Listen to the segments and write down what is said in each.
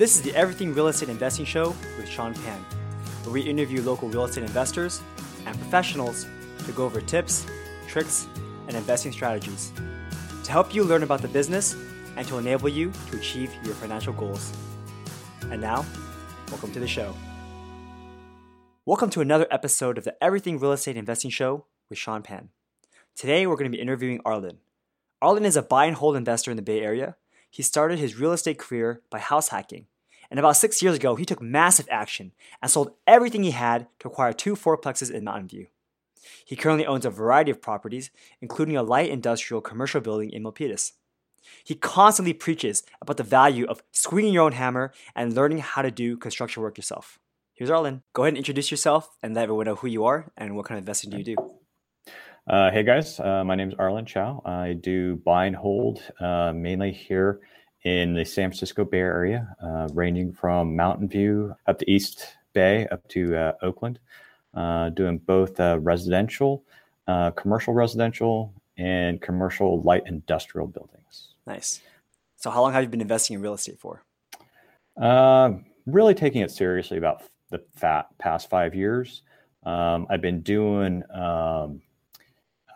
This is the Everything Real Estate Investing Show with Sean Pan, where we interview local real estate investors and professionals to go over tips, tricks, and investing strategies to help you learn about the business and to enable you to achieve your financial goals. And now, welcome to the show. Welcome to another episode of the Everything Real Estate Investing Show with Sean Pan. Today, we're going to be interviewing Arlen. Arlen is a buy and hold investor in the Bay Area. He started his real estate career by house hacking. And about six years ago, he took massive action and sold everything he had to acquire two fourplexes in Mountain View. He currently owns a variety of properties, including a light industrial commercial building in Milpitas. He constantly preaches about the value of swinging your own hammer and learning how to do construction work yourself. Here's Arlen. Go ahead and introduce yourself and let everyone know who you are and what kind of investing do you do. Uh, hey guys, uh, my name is Arlen Chow. I do buy and hold uh, mainly here in the San Francisco Bay Area, uh, ranging from Mountain View up to East Bay up to uh, Oakland, uh, doing both residential, commercial residential, and commercial light industrial buildings. Nice. So, how long have you been investing in real estate for? really taking it seriously about the fat past five years. Um, I've been doing um,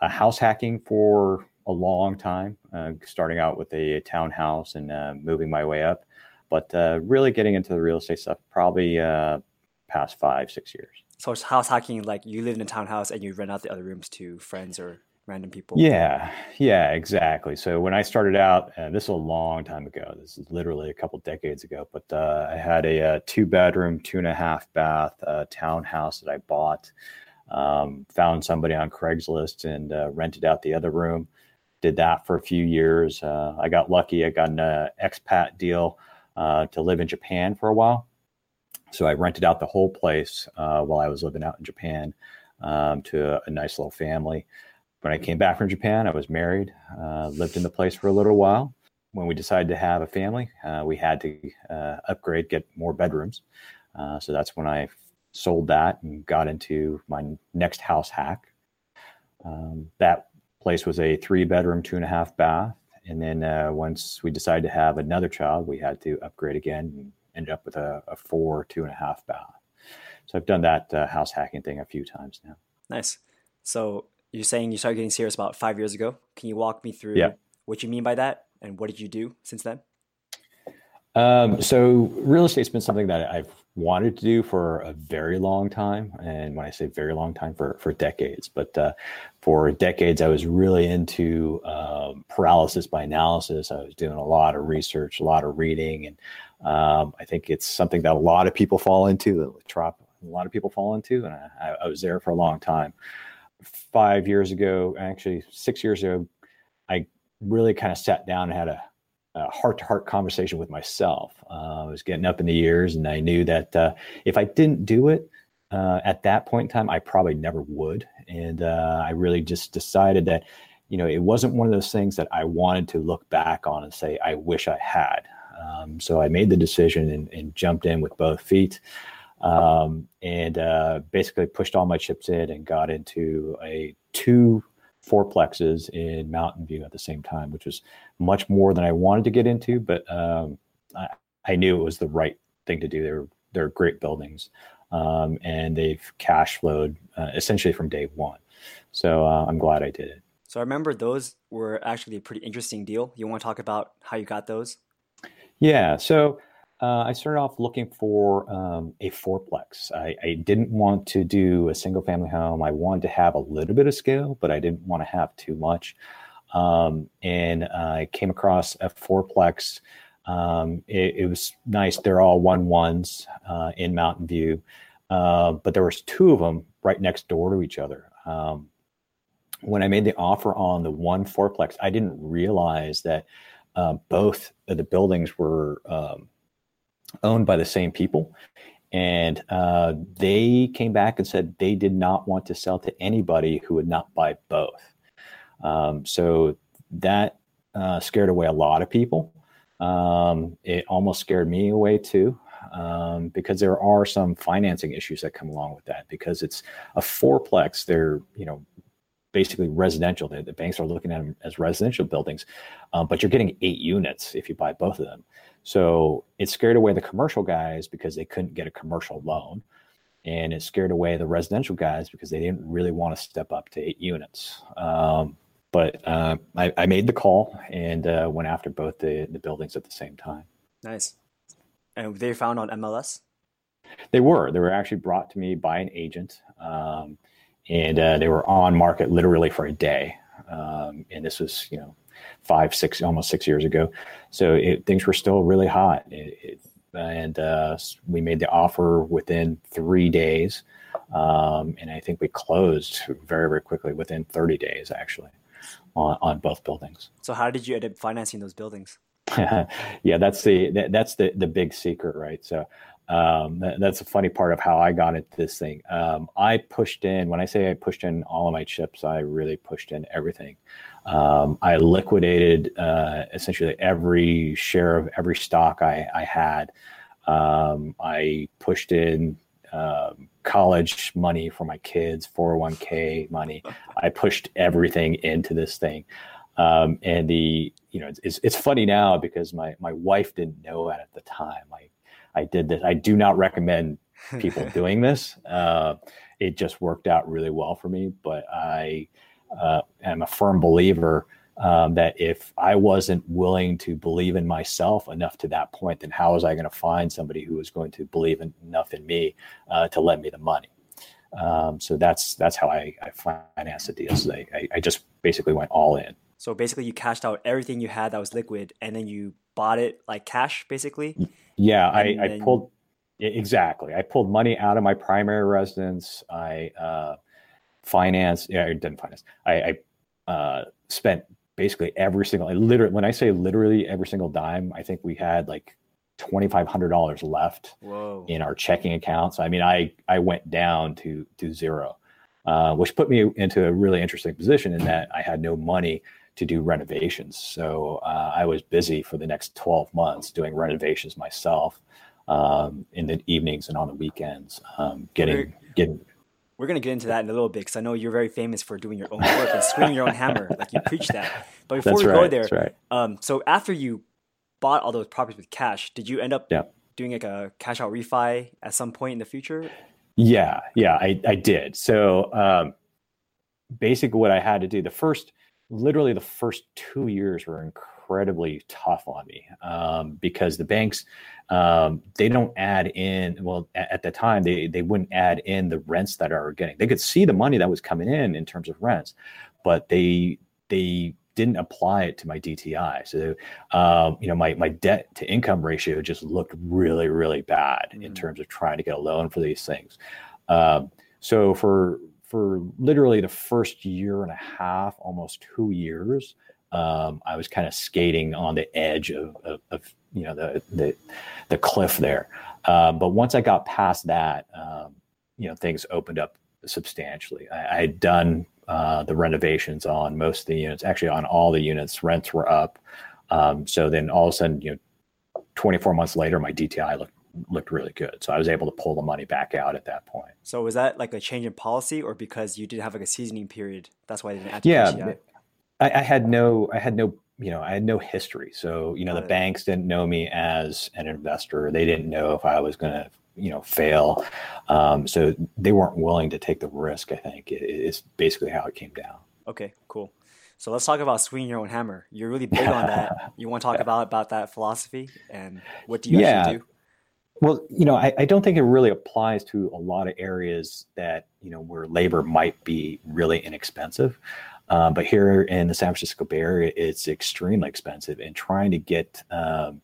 a house hacking for a long time, uh, starting out with a, townhouse and uh, moving my way up, but uh, really getting into the real estate stuff probably uh, past five, six years. So it's house hacking, like you live in a townhouse and you rent out the other rooms to friends or random people. Yeah, yeah, exactly. So when I started out, and this is a long time ago. This is literally a couple decades ago. But uh, I had a, a, two bedroom, two and a half bath uh, townhouse that I bought. Um, found somebody on Craigslist and uh, rented out the other room. Did that for a few years. Uh, I got lucky. I got an uh, expat deal uh, to live in Japan for a while. So I rented out the whole place while I was living out in Japan um, to a, a nice little family when I came back from Japan, I was married, uh, lived in the place for a little while. When we decided to have a family, uh, we had to uh, upgrade, get more bedrooms. Uh, so that's when I sold that and got into my next house hack. Um, that place was a three bedroom, two and a half bath. And then uh, once we decided to have another child, we had to upgrade again and ended up with a, a four, two and a half bath. So I've done that uh, house hacking thing a few times now. Nice. So you're saying you started getting serious about five years ago. Can you walk me through yeah. what you mean by that and what did you do since then? Um, so real estate's been something that I've wanted to do for a very long time, and when I say very long time, for for decades. But uh, for decades, I was really into um, paralysis by analysis. I was doing a lot of research, a lot of reading, and um, I think it's something that a lot of people fall into. A lot of people fall into, and I, I was there for a long time five years ago, actually six years ago, I really kind of sat down and had a heart to heart conversation with myself. Uh, I was getting up in the years, and I knew that uh, if I didn't do it uh, at that point in time, I probably never would. And I really just decided that, you know, it wasn't one of those things that I wanted to look back on and say, I wish I had. Um, so I made the decision and, and jumped in with both feet um, and uh, basically pushed all my chips in and got into a two fourplexes in Mountain View at the same time, which was much more than I wanted to get into, but um, I, I, knew it was the right thing to do. They're they're great buildings, um, and they've cash flowed uh, essentially from day one. So uh, I'm glad I did it. So I remember those were actually a pretty interesting deal. You want to talk about how you got those? Yeah. So uh, I started off looking for um, a fourplex. I, I, didn't want to do a single family home. I wanted to have a little bit of scale, but I didn't want to have too much. Um, and I came across a fourplex. Um, it, it, was nice. They're all one ones uh, in Mountain View, uh, but there was two of them right next door to each other. Um, when I made the offer on the one fourplex, I didn't realize that uh, both of the buildings were um, owned by the same people. And uh, they came back and said they did not want to sell to anybody who would not buy both. Um, so that uh, scared away a lot of people. Um, it almost scared me away too, um, because there are some financing issues that come along with that. Because it's a fourplex, they're you know basically residential. The, the, banks are looking at them as residential buildings, um, but you're getting eight units if you buy both of them. So it scared away the commercial guys because they couldn't get a commercial loan. And it scared away the residential guys because they didn't really want to step up to eight units. Um, but uh, I, I, made the call and uh, went after both the, the buildings at the same time. Nice. And they found on MLS? They were. They were actually brought to me by an agent. Um, and uh, they were on market literally for a day. Um, and this was, you know, five, six, almost six years ago. So it, things were still really hot. It, it, and uh, we made the offer within three days. Um, and I think we closed very, very quickly within 30 days, actually, on, on both buildings. So, how did you end up financing those buildings? yeah, that's the that, that's the the big secret, right? So um, that, that's a funny part of how I got into this thing. Um, I pushed in, when I say I pushed in all of my chips, I really pushed in everything. Um, I liquidated uh, essentially every share of every stock I, I had. Um, I pushed in um, college money for my kids, 401k money. I pushed everything into this thing. Um, and the, you know, it's, it's funny now because my, my wife didn't know at the time. I I did this. I do not recommend people doing this. Uh, it just worked out really well for me. But I uh, am a firm believer um, that if I wasn't willing to believe in myself enough to that point, then how was I going to find somebody who was going to believe in, enough in me uh, to lend me the money? Um, so that's that's how I, I financed the deal. So I, I, I just basically went all in. So basically, you cashed out everything you had that was liquid, and then you bought it like cash, basically. Yeah, I, I, pulled exactly. I pulled money out of my primary residence. I uh, financed. Yeah, I didn't finance. I, I uh, spent basically every single. I Literally, when I say literally every single dime, I think we had like twenty five hundred dollars left Whoa. in our checking accounts. I mean, I I went down to to zero, uh, which put me into a really interesting position in that I had no money to do renovations. So uh, I was busy for the next 12 months doing renovations myself um, in the evenings and on the weekends, um, getting we're, getting. We're gonna get into that in a little bit because I know you're very famous for doing your own work and swinging your own hammer, like you preach that. But before that's we right, go there, right. um, so after you bought all those properties with cash, did you end up yeah. doing like a cash out refi at some point in the future? Yeah, yeah, I, I did. So um, basically, what I had to do the first literally the first two years were incredibly tough on me um, because the banks um, they don't add in well at, at, the time they they wouldn't add in the rents that are getting they could see the money that was coming in in terms of rents but they they didn't apply it to my DTI. So, um, you know, my, my debt to income ratio just looked really, really bad mm-hmm. in mm. terms of trying to get a loan for these things. Um, so for for literally the first year and a half, almost two years, um, I was kind of skating on the edge of, of, of, you know the the, the cliff there. Um, but once I got past that, um, you know things opened up substantially. I, I had done uh, the renovations on most of the units, actually on all the units. Rents were up. Um, so then all of a sudden, you know, 24 months later, my DTI looked looked really good. So I was able to pull the money back out at that point. So was that like a change in policy, or because you did have like a seasoning period? That's why they didn't add yeah, I, I, had no, I had no, you know, I had no history. So you know, Got the it. banks didn't know me as an investor. They didn't know if I was going to, you know, fail. Um, so they weren't willing to take the risk. I think it, it's basically how it came down. Okay, cool. So let's talk about swinging your own hammer. You're really big on that. You want to talk about about that philosophy and what do you yeah. actually do? Well, you know, I, I, don't think it really applies to a lot of areas that, you know, where labor might be really inexpensive. Um, but here in the San Francisco Bay Area, it's extremely expensive. And trying to get um,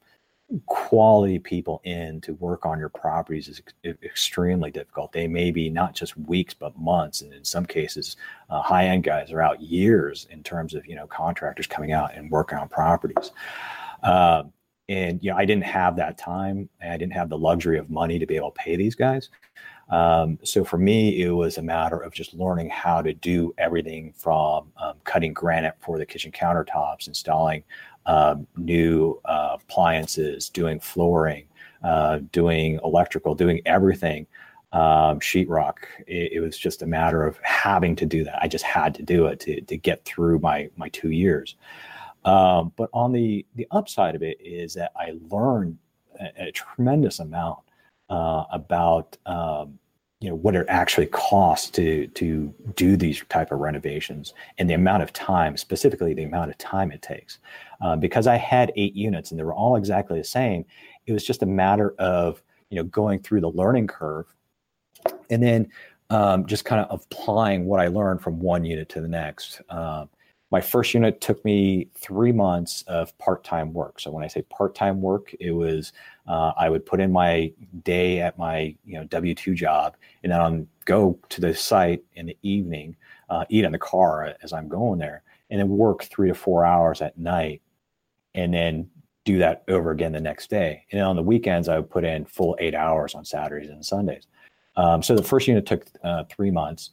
quality people in to work on your properties is ex- extremely difficult. They may be not just weeks, but months. And in some cases, uh, high end guys are out years in terms of, you know, contractors coming out and working on properties. Um, and you know i didn't have that time i didn't have the luxury of money to be able to pay these guys um, so for me it was a matter of just learning how to do everything from um, cutting granite for the kitchen countertops installing um, new uh, appliances doing flooring uh, doing electrical doing everything um, sheetrock. It, it, was just a matter of having to do that. I just had to do it to, to get through my my two years. Um, but on the the upside of it is that I learned a, a tremendous amount uh, about um, you know what it actually costs to to do these type of renovations and the amount of time, specifically the amount of time it takes. Uh, because I had eight units and they were all exactly the same, it was just a matter of you know going through the learning curve and then um, just kind of applying what I learned from one unit to the next. Um, my first unit took me three months of part-time work. So when I say part-time work, it was uh, I would put in my day at my you know W two job, and then go to the site in the evening, uh, eat in the car as I'm going there, and then work three to four hours at night, and then do that over again the next day. And then on the weekends, I would put in full eight hours on Saturdays and Sundays. Um, so the first unit took uh, three months.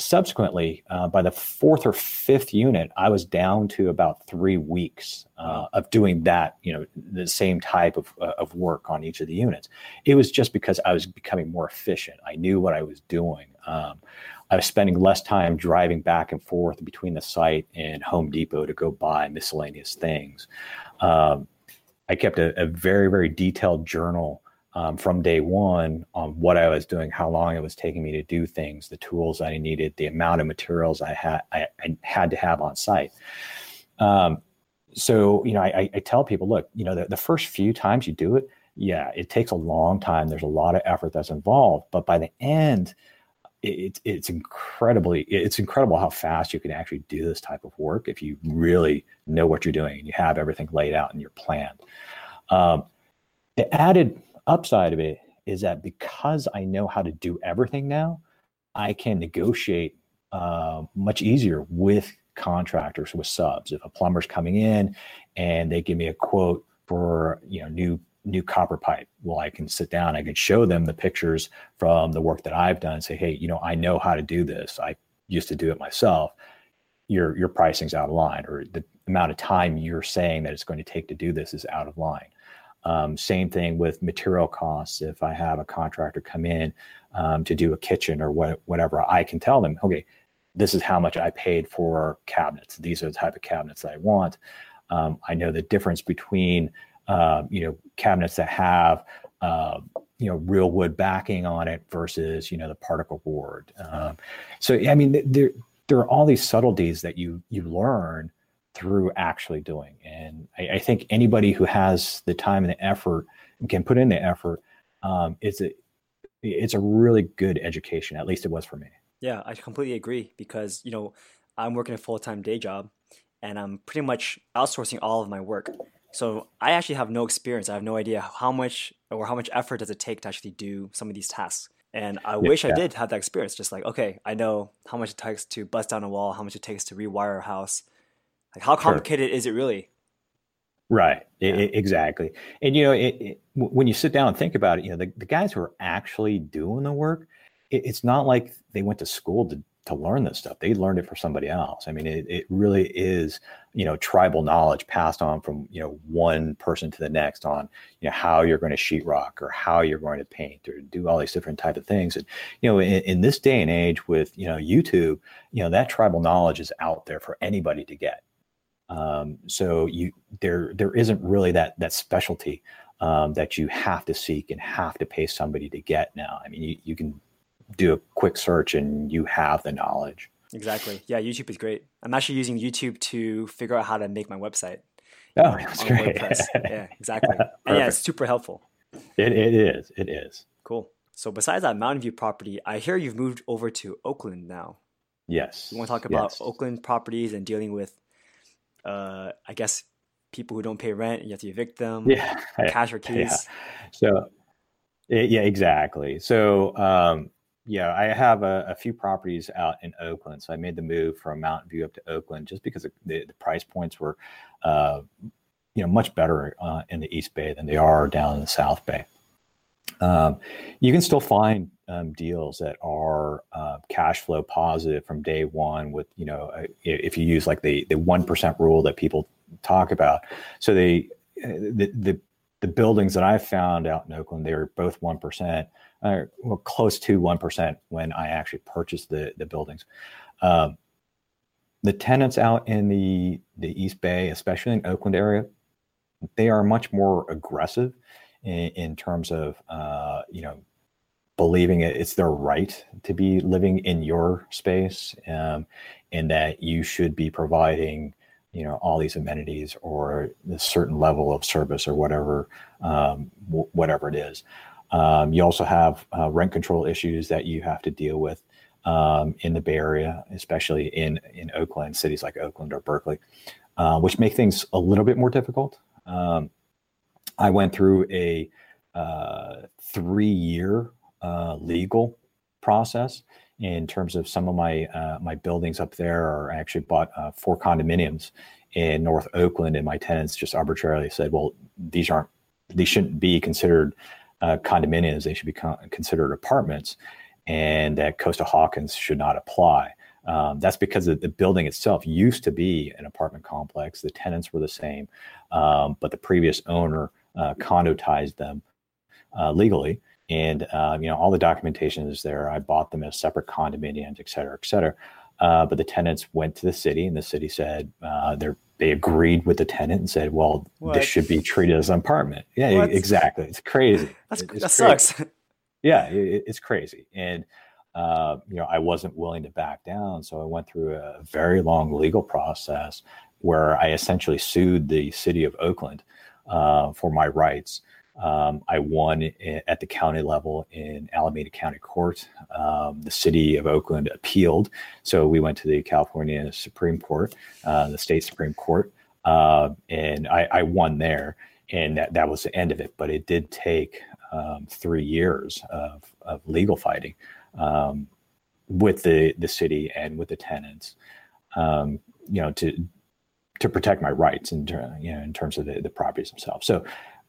Subsequently, uh, by the fourth or fifth unit, I was down to about three weeks uh, of doing that, you know, the same type of, uh, of work on each of the units. It was just because I was becoming more efficient. I knew what I was doing. Um, I was spending less time driving back and forth between the site and Home Depot to go buy miscellaneous things. Um, I kept a, a, very, very detailed journal um, from day one on what I was doing, how long it was taking me to do things, the tools I needed, the amount of materials I had I, I had to have on site. Um, so you know, I, I, tell people, look, you know, the, the first few times you do it, yeah, it takes a long time. There's a lot of effort that's involved, but by the end, it's it's incredibly it's incredible how fast you can actually do this type of work if you really know what you're doing and you have everything laid out in your plan. Um, the added upside of it is that because I know how to do everything now, I can negotiate uh, much easier with contractors, with subs. If a plumber's coming in and they give me a quote for you know new new copper pipe, well, I can sit down, I can show them the pictures from the work that I've done, and say, hey, you know, I know how to do this. I used to do it myself. Your your pricing's out of line, or the amount of time you're saying that it's going to take to do this is out of line. Um, same thing with material costs. If I have a contractor come in um, to do a kitchen or what, whatever, I can tell them, okay, this is how much I paid for cabinets. These are the type of cabinets I want. Um, I know the difference between uh, you know cabinets that have uh, you know real wood backing on it versus you know the particle board. Um, so I mean there there are all these subtleties that you you learn through actually doing. And I, I, think anybody who has the time and the effort and can put in the effort, um, it's a it's a really good education. At least it was for me. Yeah, I completely agree because you know I'm working a full time day job, and I'm pretty much outsourcing all of my work. So I actually have no experience. I have no idea how much or how much effort does it take to actually do some of these tasks. And I wish yeah. I did have that experience. Just like, okay, I know how much it takes to bust down a wall, how much it takes to rewire a house, like, how complicated sure. is it really? Right. Yeah. It, exactly. And you know, it, it, when you sit down and think about it, you know, the, the guys who are actually doing the work, it's not like they went to school to to learn this stuff. They learned it from somebody else. I mean, it, it really is, you know, tribal knowledge passed on from, you know, one person to the next on, you know, how you're going to sheetrock or how you're going to paint or do all these different type of things. And, you know, in, in this day and age with, you know, YouTube, you know, that tribal knowledge is out there for anybody to get. Um, so you there there isn't really that that specialty um, that you have to seek and have to pay somebody to get now. I mean, you, you can do a quick search and you have the knowledge. Exactly. Yeah, YouTube is great. I'm actually using YouTube to figure out how to make my website. Oh, that's great. yeah, exactly. and yeah, it's super helpful. It, it is. It is. Cool. So besides that Mountain View property, I hear you've moved over to Oakland now. Yes. You want to talk about yes. Oakland properties and dealing with uh, I guess people who don't pay rent, you have to evict them. Yeah, cash or keys. Yeah. So, yeah, exactly. So, um, yeah, I have a, a, few properties out in Oakland. So I made the move from Mountain View up to Oakland just because the, the price points were, uh, you know, much better uh, in the East Bay than they are down in the South Bay. Um, you can still find um, deals that are uh, cash flow positive from day one with you know uh, if you use like the the one percent rule that people talk about so they uh, the, the the buildings that I found out in Oakland, they were both one percent, uh, well, close to one percent when I actually purchased the the buildings. Um, the tenants out in the the East Bay, especially in Oakland area, they are much more aggressive in, in terms of uh, you know believing it, it's their right to be living in your space, um, and that you should be providing you know all these amenities or a certain level of service or whatever um, w- whatever it is. Um, you also have uh, rent control issues that you have to deal with um, in the Bay Area, especially in in Oakland, cities like Oakland or Berkeley, uh, which make things a little bit more difficult. Um, I went through a uh, three year uh, legal process in terms of some of my uh, my buildings up there I actually bought uh, four condominiums in North Oakland, and my tenants just arbitrarily said, "Well, these aren't these shouldn't be considered uh, condominiums; they should be con- considered apartments." and that Costa-Hawkins should not apply. Um, that's because the, the, building itself used to be an apartment complex. The tenants were the same, um, but the previous owner uh, condotized them uh, legally. And uh, you know all the documentation is there. I bought them as separate condominiums, et cetera, et cetera. Uh, but the tenants went to the city, and the city said uh, they agreed with the tenant and said, "Well, what? this should be treated as an apartment." Yeah, what? exactly. It's crazy. That's, it's that crazy. sucks. yeah, it, it's crazy. And uh, you know, I wasn't willing to back down, so I went through a very long legal process where I essentially sued the city of Oakland uh, for my rights. Um, I won at the county level in Alameda County Court. Um, the city of Oakland appealed, so we went to the California Supreme Court, uh, the state Supreme Court, uh, and I, I, won there, and that, that was the end of it. But it did take um, three years of, of legal fighting um, with the the city and with the tenants, um, you know, to to protect my rights in ter- you know in terms of the, the properties themselves. So,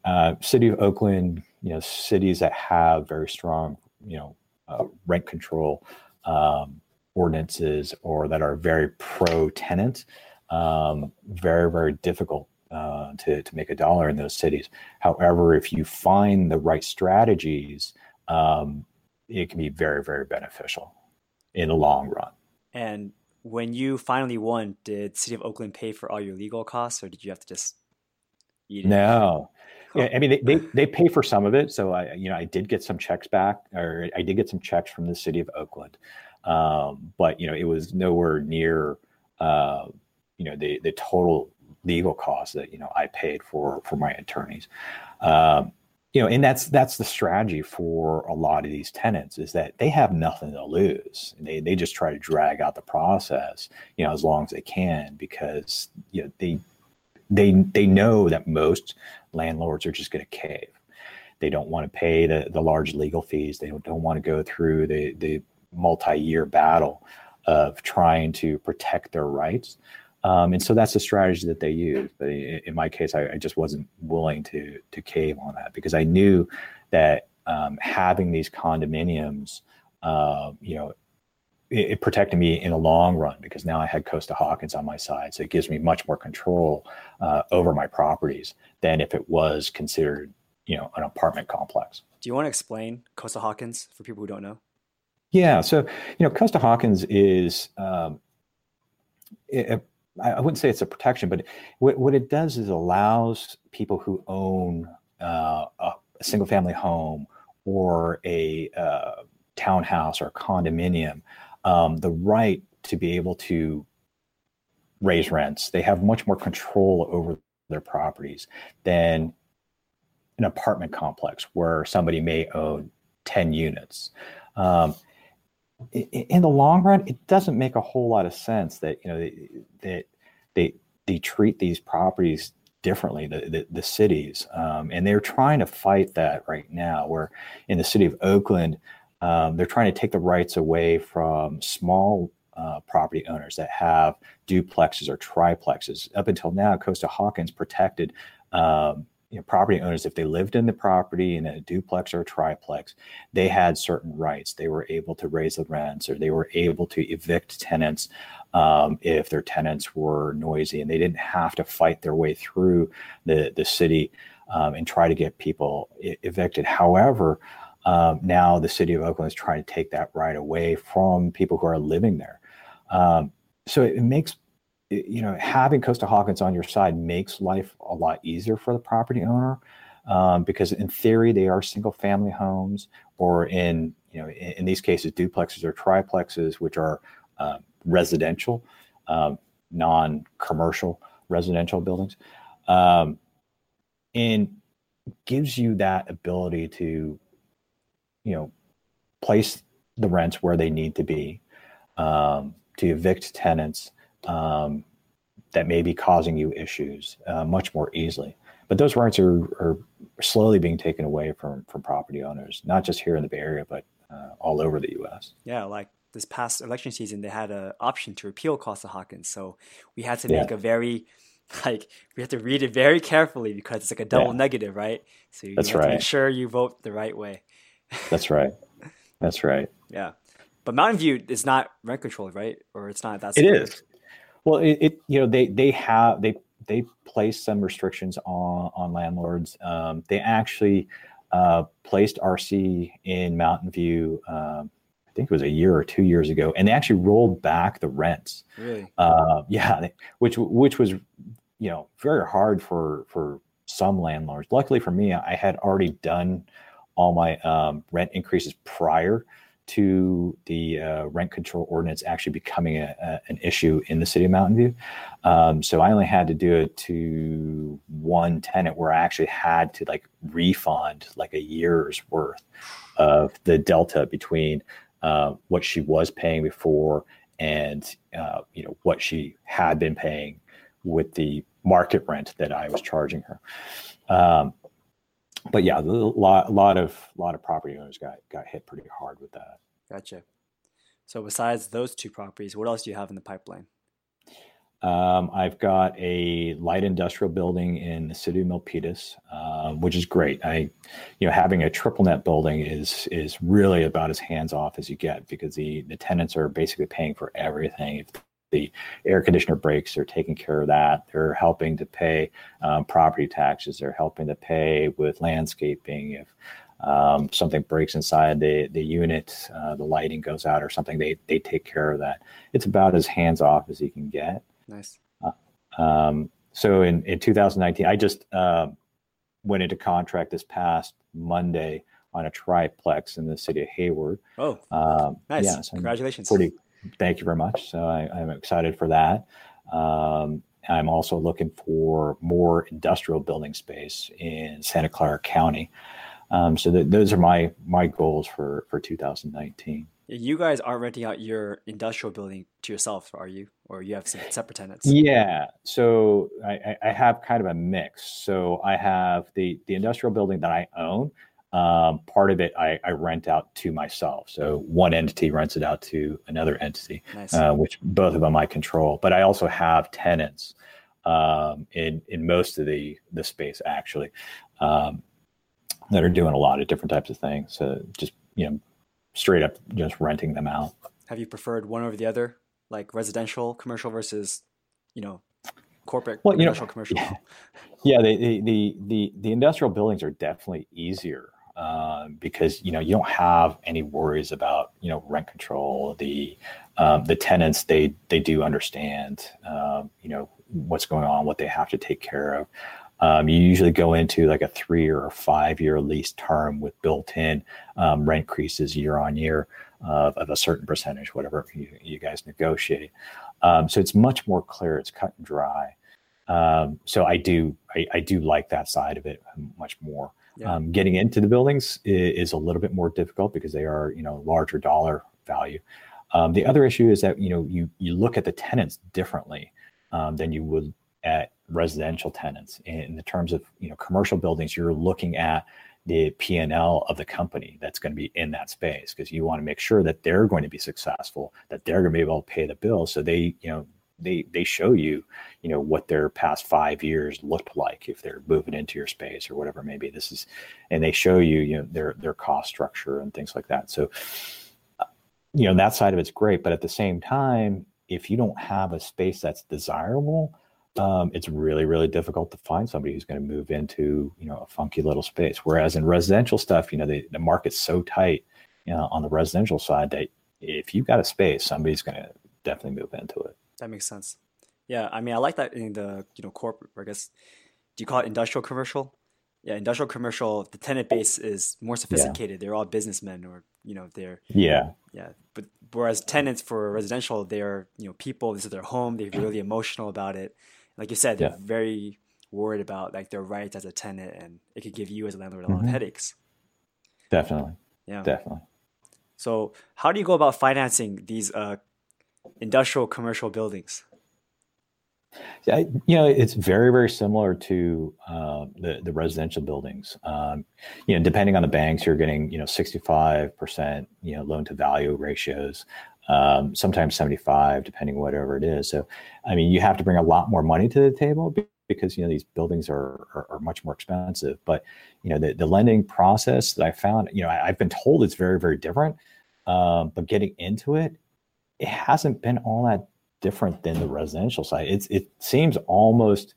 uh, city of Oakland, you know, cities that have very strong you know uh, rent control um, ordinances or that are very pro tenant, um, very very difficult uh, to, to make a dollar in those cities. However, if you find the right strategies, um, it can be very, very beneficial in the long run. And when you finally won, did City of Oakland pay for all your legal costs, or did you have to just eat it? No. I mean, they, they, they pay for some of it. So I, you know, I did get some checks back, or I did get some checks from the city of Oakland, um, but you know, it was nowhere near, uh, you know, the the total legal costs that you know I paid for for my attorneys. Um, you know, and that's that's the strategy for a lot of these tenants is that they have nothing to lose. They they just try to drag out the process, you know, as long as they can because you know they they they know that most landlords are just going to cave. They don't want to pay the, the large legal fees. They don't, don't want to go through the the multi-year battle of trying to protect their rights. Um, and so that's the strategy that they use. But in my case, I, I, just wasn't willing to to cave on that because I knew that um, having these condominiums, uh, you know, it, it, protected me in the long run because now I had Costa-Hawkins on my side, so it gives me much more control uh, over my properties than if it was considered, you know, an apartment complex. Do you want to explain Costa-Hawkins for people who don't know? Yeah, so you know, Costa-Hawkins is um, it, I wouldn't say it's a protection, but what, what it does is allows people who own uh, a, single family home or a uh, townhouse or a condominium um, the right to be able to raise rents. They have much more control over their properties than an apartment complex where somebody may own 10 units. Um, in the long run, it doesn't make a whole lot of sense that you know that they they treat these properties differently the, the, the cities. Um, and they're trying to fight that right now where in the city of oakland um, they're trying to take the rights away from small uh, property owners that have duplexes or triplexes. Up until now Costa-Hawkins protected um, you know, property owners, if they lived in the property in a duplex or a triplex, they had certain rights. They were able to raise the rents or they were able to evict tenants um, if their tenants were noisy and they didn't have to fight their way through the, the city um, and try to get people evicted. However, um, now the city of Oakland is trying to take that right away from people who are living there. Um, so it makes you know having Costa Hawkins on your side makes life a lot easier for the property owner um, because in theory they are single family homes or in you know in, in these cases duplexes or triplexes which are uh, residential um, non-commercial residential buildings um, and gives you that ability to you know place the rents where they need to be um, to evict tenants um, that may be causing you issues uh, much more easily. But those rights are, are slowly being taken away from from property owners, not just here in the Bay Area, but uh, all over the U.S. Yeah, like this past election season, they had an option to repeal Costa Hawkins, so we had to make yeah. a very like we have to read it very carefully because it's like a double yeah. negative, right? So you That's have right. to make sure you vote the right way. That's right. That's right. Yeah. But Mountain View is not rent controlled, right? Or it's not that. It is. Well, it, it, you know they they have they they place some restrictions on on landlords. Um, they actually uh, placed RC in Mountain View. Um, I think it was a year or two years ago, and they actually rolled back the rents. Really? Uh, yeah, they, which which was you know very hard for for some landlords. Luckily for me, I had already done all my um, rent increases prior to the uh, rent control ordinance actually becoming a, a, an issue in the city of Mountain View. Um, so I only had to do it to one tenant where I actually had to like refund like a year's worth of the delta between uh, what she was paying before and uh, you know what she had been paying with the market rent that I was charging her. Um, but yeah, a lot, a lot of, lot of property owners got got hit pretty hard with that. Gotcha. So besides those two properties, what else do you have in the pipeline? Um, I've got a light industrial building in the city of Milpitas, um, which is great. I, you know, having a triple net building is is really about as hands off as you get because the the tenants are basically paying for everything. If the air conditioner breaks, they're taking care of that. They're helping to pay um, property taxes. They're helping to pay with landscaping. If um, something breaks inside the the unit, uh, the lighting goes out or something, they they take care of that. It's about as hands off as you can get. Nice. Uh, um, so in in 2019, I just uh, went into contract this past Monday on a triplex in the city of Hayward. Oh, um, nice! Yeah, so Congratulations. Pretty. Thank you very much. So I, am excited for that. Um, I'm also looking for more industrial building space in Santa Clara County. Um, so th- those are my my goals for for 2019. You guys aren't renting out your industrial building to yourself, are you? Or you have some separate tenants? Yeah. So I, I have kind of a mix. So I have the the industrial building that I own. Um, part of it I, I, rent out to myself. So one entity rents it out to another entity, nice. uh, which both of them I control. But I also have tenants um, in in most of the the space actually. Um, that are doing a lot of different types of things. So just you know, straight up just renting them out. Have you preferred one over the other, like residential, commercial versus, you know, corporate, well, you know, commercial? Yeah, yeah the, the, the the the industrial buildings are definitely easier uh, because you know you don't have any worries about you know rent control. The um, the tenants they they do understand um, you know what's going on, what they have to take care of. Um, you usually go into like a three or five year lease term with built in um, rent increases year on year uh, of a certain percentage, whatever you, you guys negotiate. Um, so it's much more clear, it's cut and dry. Um, so I do, I, I, do like that side of it much more. Yeah. Um, getting into the buildings is, is, a little bit more difficult because they are, you know, larger dollar value. Um, the other issue is that you know you you look at the tenants differently than you would at residential tenants in the terms of you know commercial buildings you're looking at the p&l of the company that's going to be in that space because you want to make sure that they're going to be successful that they're going to be able to pay the bill so they you know they they show you you know what their past five years looked like if they're moving into your space or whatever maybe this is and they show you you know their their cost structure and things like that so uh, you know that side of it's great but at the same time if you don't have a space that's desirable um, it's really really difficult to find somebody who's going to move into you know a funky little space. Whereas in residential stuff, you know the, the market's so tight you know, on the residential side that if you've got a space, somebody's going to definitely move into it. That makes sense. Yeah, I mean, I like that in the you know corporate. I guess do you call it industrial commercial? Yeah, industrial commercial. The tenant base is more sophisticated. Yeah. They're all businessmen, or you know, they're yeah, yeah. But whereas tenants for residential, they're you know people. This is their home. They're really emotional about it. Like you said, they're yeah. very worried about like their rights as a tenant, and it could give you as a landlord a lot mm-hmm. of headaches. Definitely. Yeah. Definitely. So, how do you go about financing these uh, industrial commercial buildings? Yeah, you know, it's very, very similar to uh, the the residential buildings. Um, you know, depending on the banks, you're getting you know 65 percent you know loan to value ratios, um, sometimes 75, depending whatever it is. So, I mean, you have to bring a lot more money to the table because you know these buildings are are, are much more expensive. But you know, the the lending process that I found, you know, I, have been told it's very, very different. Um, but getting into it, it hasn't been all that different than the residential side. It's it seems almost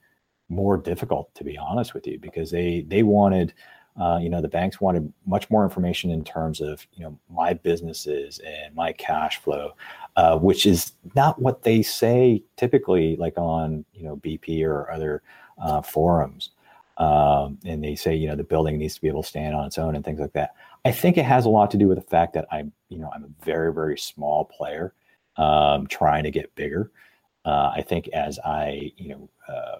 more difficult to be honest with you because they they wanted uh, you know the banks wanted much more information in terms of you know my businesses and my cash flow uh, which is not what they say typically like on you know bp or other uh, forums. Um, and they say you know the building needs to be able to stand on its own and things like that. I think it has a lot to do with the fact that i'm you know i'm a very very small player um, trying to get bigger. Uh, I think as I, you know, uh,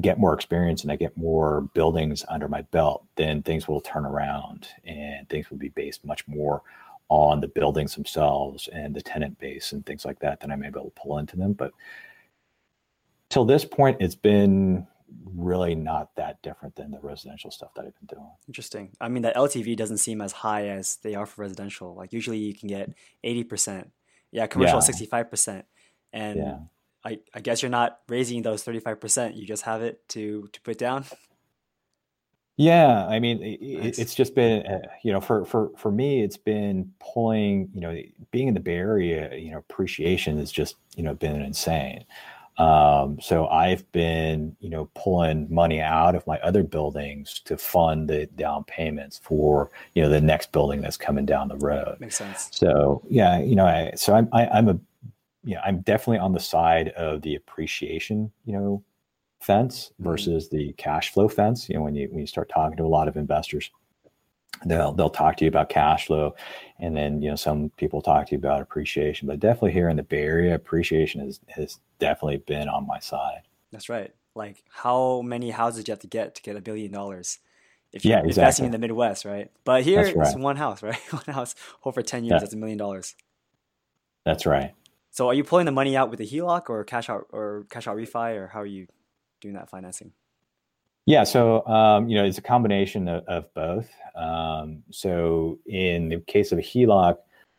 get more experience and I get more buildings under my belt, then things will turn around and things will be based much more on the buildings themselves and the tenant base and things like that. Then I may be able to pull into them. But till this point, it's been really not that different than the residential stuff that I've been doing. Interesting. I mean, that LTV doesn't seem as high as they are for residential. Like usually you can get 80% yeah, commercial five percent, and yeah. I I guess you're not raising those thirty five percent. You just have it to to put down. Yeah, I mean, nice. it's just been, uh, you know, for for for me, it's been pulling, you know, being in the Bay Area, you know, appreciation has just, you know, been insane. Um, so I've been, you know, pulling money out of my other buildings to fund the down payments for, you know, the next building that's coming down the road. Makes sense. So yeah, you know, I, so I'm, I, I'm a, yeah, I'm definitely on the side of the appreciation, you know, fence mm-hmm. versus mm-hmm. the cash flow fence. You know, when you when you start talking to a lot of investors, they'll they'll talk to you about cash flow and then you know some people talk to you about appreciation but definitely here in the bay area appreciation has has definitely been on my side. That's right. Like how many houses do you have to get to get a billion dollars if you're yeah, exactly. investing in the midwest right? But here right. it's one house right? One house hold for 10 years yeah. that's a million dollars. That's right. So are you pulling the money out with a HELOC or cash out or cash out refi or how are you doing that financing yeah, so um, you know it's a combination of, of both. Um, so in the case of a HELOC,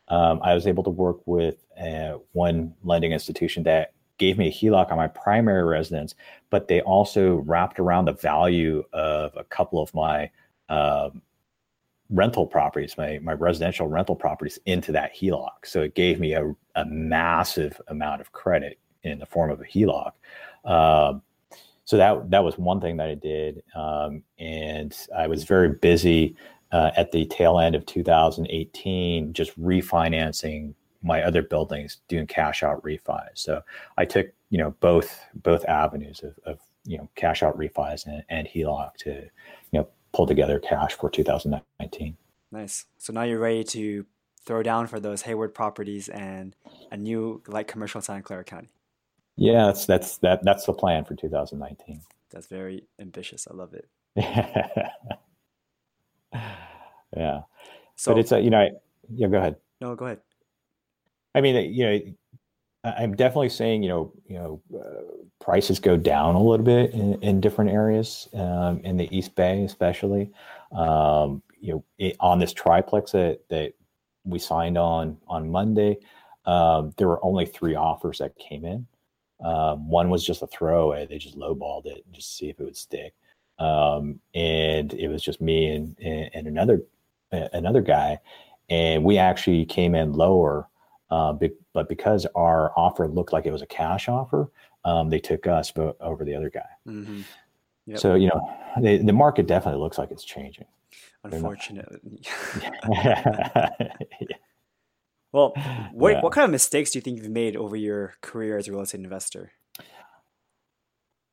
um, I was able to work with uh, one lending institution that gave me a HELOC on my primary residence, but they also wrapped around the value of a couple of my um, rental properties, my my residential rental properties, into that HELOC. So it gave me a, a massive amount of credit in the form of a HELOC. Um, so that that was one thing that I did, um, and I was very busy uh, at the tail end of 2018, just refinancing my other buildings, doing cash out refis. So I took you know both both avenues of, of you know cash out refis and, and HELOC to you know pull together cash for 2019. Nice. So now you're ready to throw down for those Hayward properties and a new light commercial in Santa Clara County. Yeah, that's that's that that's the plan for 2019. That's very ambitious. I love it. yeah. So, but it's a you know, yeah. Go ahead. No, go ahead. I mean, you know, I'm definitely saying you know, you know, uh, prices go down a little bit in, in different areas um, in the East Bay, especially. Um, you know, it, on this triplex that that we signed on on Monday, um, there were only three offers that came in. Um, one was just a throwaway; they just lowballed it just to see if it would stick. Um, and it was just me and, and another another guy, and we actually came in lower. Uh, be, but because our offer looked like it was a cash offer, um, they took us over the other guy. Mm-hmm. Yep. So you know, the, the market definitely looks like it's changing. Unfortunately. yeah. Well, what yeah. what kind of mistakes do you think you've made over your career as a real estate investor?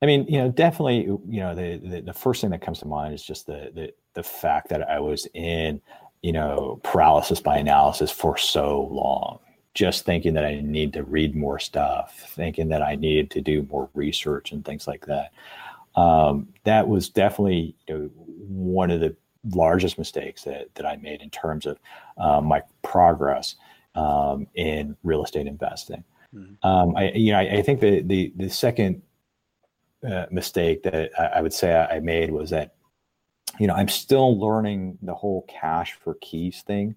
I mean, you know, definitely, you know, the, the, the first thing that comes to mind is just the, the the fact that I was in, you know, paralysis by analysis for so long. Just thinking that I need to read more stuff, thinking that I needed to do more research and things like that. Um, that was definitely you know, one of the largest mistakes that, that I made in terms of uh, my progress um, in real estate investing. Mm-hmm. Um, I, you know, I, I, think the, the, the second uh, mistake that I, I, would say I made was that, you know, I'm still learning the whole cash for keys thing.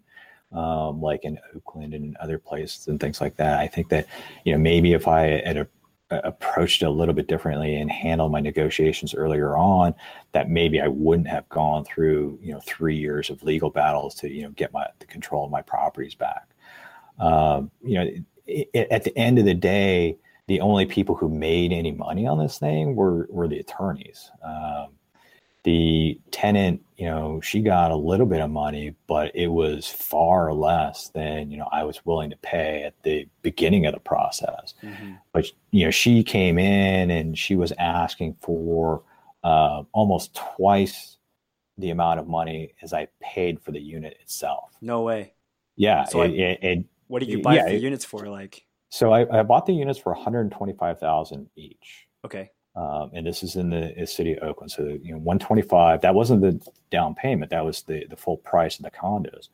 Um, like in Oakland and in other places and things like that. I think that, you know, maybe if I had a approached it a little bit differently and handled my negotiations earlier on that maybe I wouldn't have gone through you know three years of legal battles to you know get my the control of my properties back um, you know it, it, at the end of the day the only people who made any money on this thing were were the attorneys um, the tenant, you know, she got a little bit of money, but it was far less than, you know, I was willing to pay at the beginning of the process. Mm-hmm. But, you know, she came in and she was asking for uh, almost twice the amount of money as I paid for the unit itself. No way. Yeah. So it, I, it, it, what did you buy yeah, the units for? Like, so I, I bought the units for 125,000 each. Okay. Um, and this is in the city of Oakland. So you know, 125. That wasn't the down payment. That was the the full price of the condos.